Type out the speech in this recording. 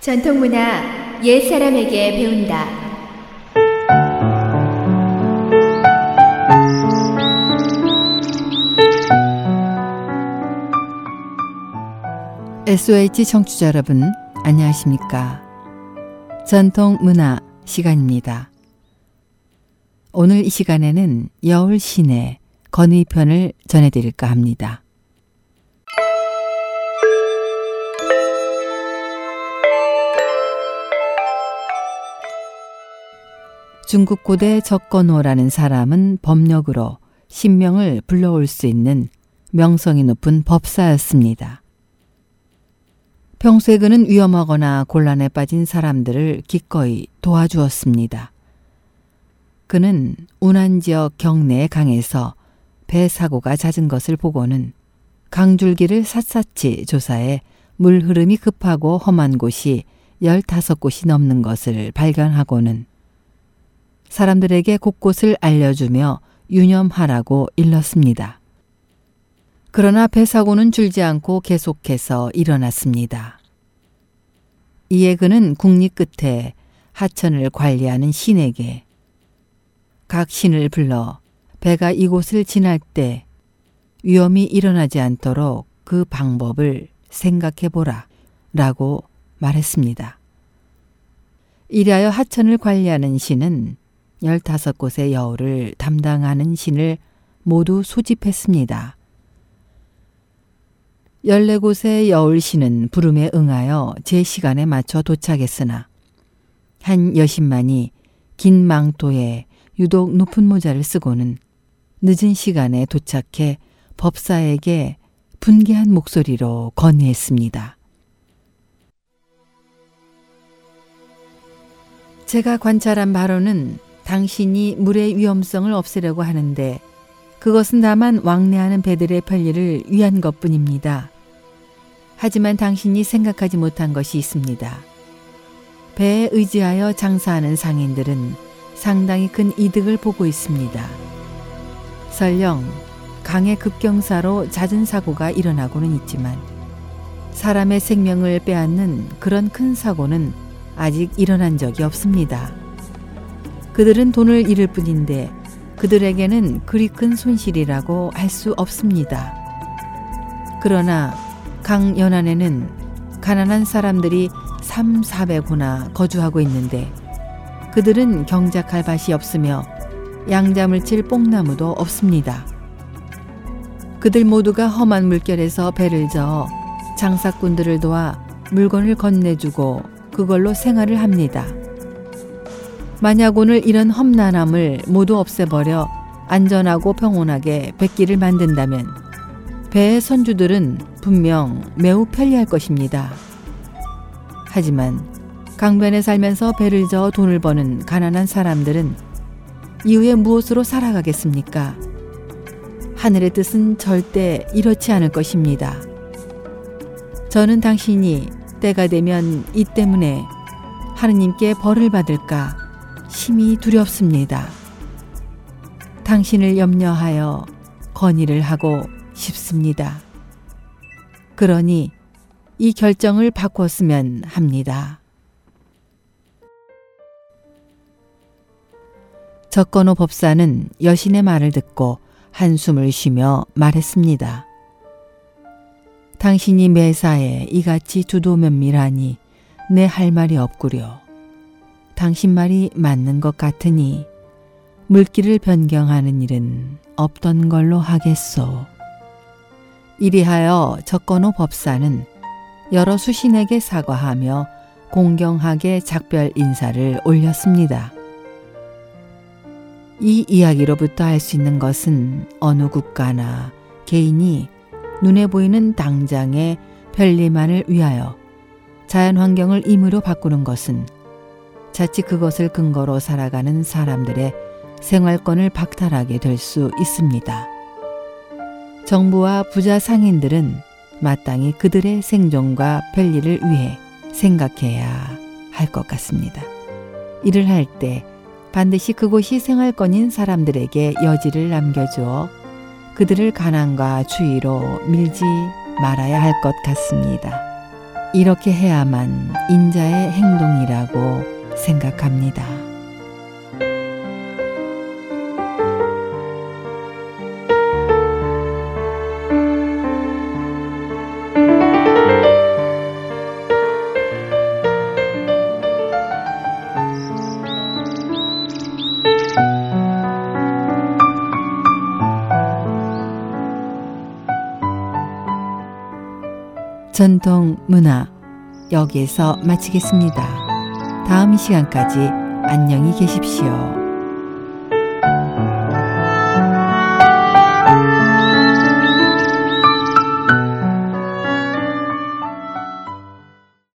전통문화 옛 사람에게 배운다. SOH 청취자 여러분, 안녕하십니까? 전통문화 시간입니다. 오늘 이 시간에는 여울 시내 건의편을 전해드릴까 합니다. 중국 고대 적건호라는 사람은 법력으로 신명을 불러올 수 있는 명성이 높은 법사였습니다. 평소에 그는 위험하거나 곤란에 빠진 사람들을 기꺼이 도와주었습니다. 그는 운한 지역 경내의 강에서 배 사고가 잦은 것을 보고는 강줄기를 샅샅이 조사해 물 흐름이 급하고 험한 곳이 15곳이 넘는 것을 발견하고는 사람들에게 곳곳을 알려주며 유념하라고 일렀습니다. 그러나 배 사고는 줄지 않고 계속해서 일어났습니다. 이에 그는 국리 끝에 하천을 관리하는 신에게 각 신을 불러 배가 이곳을 지날 때 위험이 일어나지 않도록 그 방법을 생각해 보라 라고 말했습니다. 이리하여 하천을 관리하는 신은 15곳의 여우를 담당하는 신을 모두 소집했습니다. 14곳의 여울신은 부름에 응하여 제 시간에 맞춰 도착했으나 한 여신만이 긴 망토에 유독 높은 모자를 쓰고는 늦은 시간에 도착해 법사에게 분개한 목소리로 건의했습니다. 제가 관찰한 바로는 당신이 물의 위험성을 없애려고 하는데 그것은 다만 왕래하는 배들의 편리를 위한 것 뿐입니다. 하지만 당신이 생각하지 못한 것이 있습니다. 배에 의지하여 장사하는 상인들은 상당히 큰 이득을 보고 있습니다. 설령 강의 급경사로 잦은 사고가 일어나고는 있지만 사람의 생명을 빼앗는 그런 큰 사고는 아직 일어난 적이 없습니다. 그들은 돈을 잃을 뿐인데 그들에게는 그리 큰 손실이라고 할 수 없습니다. 그러나 강 연안에는 가난한 사람들이 3, 400호나 거주하고 있는데 그들은 경작할 밭이 없으며 양잠을 칠 뽕나무도 없습니다. 그들 모두가 험한 물결에서 배를 저어 장사꾼들을 도와 물건을 건네주고 그걸로 생활을 합니다. 만약 오늘 이런 험난함을 모두 없애버려 안전하고 평온하게 뱃길을 만든다면 배의 선주들은 분명 매우 편리할 것입니다. 하지만 강변에 살면서 배를 저어 돈을 버는 가난한 사람들은 이후에 무엇으로 살아가겠습니까? 하늘의 뜻은 절대 이렇지 않을 것입니다. 저는 당신이 때가 되면 이 때문에 하느님께 벌을 받을까 심히 두렵습니다. 당신을 염려하여 건의를 하고 싶습니다. 그러니 이 결정을 바꿨으면 합니다. 적건호 법사는 여신의 말을 듣고 한숨을 쉬며 말했습니다. 당신이 매사에 이같이 두도면밀하니 내 할 말이 없구려. 당신 말이 맞는 것 같으니 물길을 변경하는 일은 없던 걸로 하겠소. 이리하여 적건호 법사는 여러 수신에게 사과하며 공경하게 작별 인사를 올렸습니다. 이 이야기로부터 알 수 있는 것은 어느 국가나 개인이 눈에 보이는 당장의 편리만을 위하여 자연 환경을 임의로 바꾸는 것은 자칫 그것을 근거로 살아가는 사람들의 생활권을 박탈하게 될 수 있습니다. 정부와 부자 상인들은 마땅히 그들의 생존과 편리를 위해 생각해야 할 것 같습니다. 일을 할 때 반드시 그곳이 생활권인 사람들에게 여지를 남겨주어 그들을 가난과 추위로 밀지 말아야 할 것 같습니다. 이렇게 해야만 인자의 행동이라고 생각합니다. 전통 문화 여기에서 마치겠습니다. 다음 시간까지 안녕히 계십시오.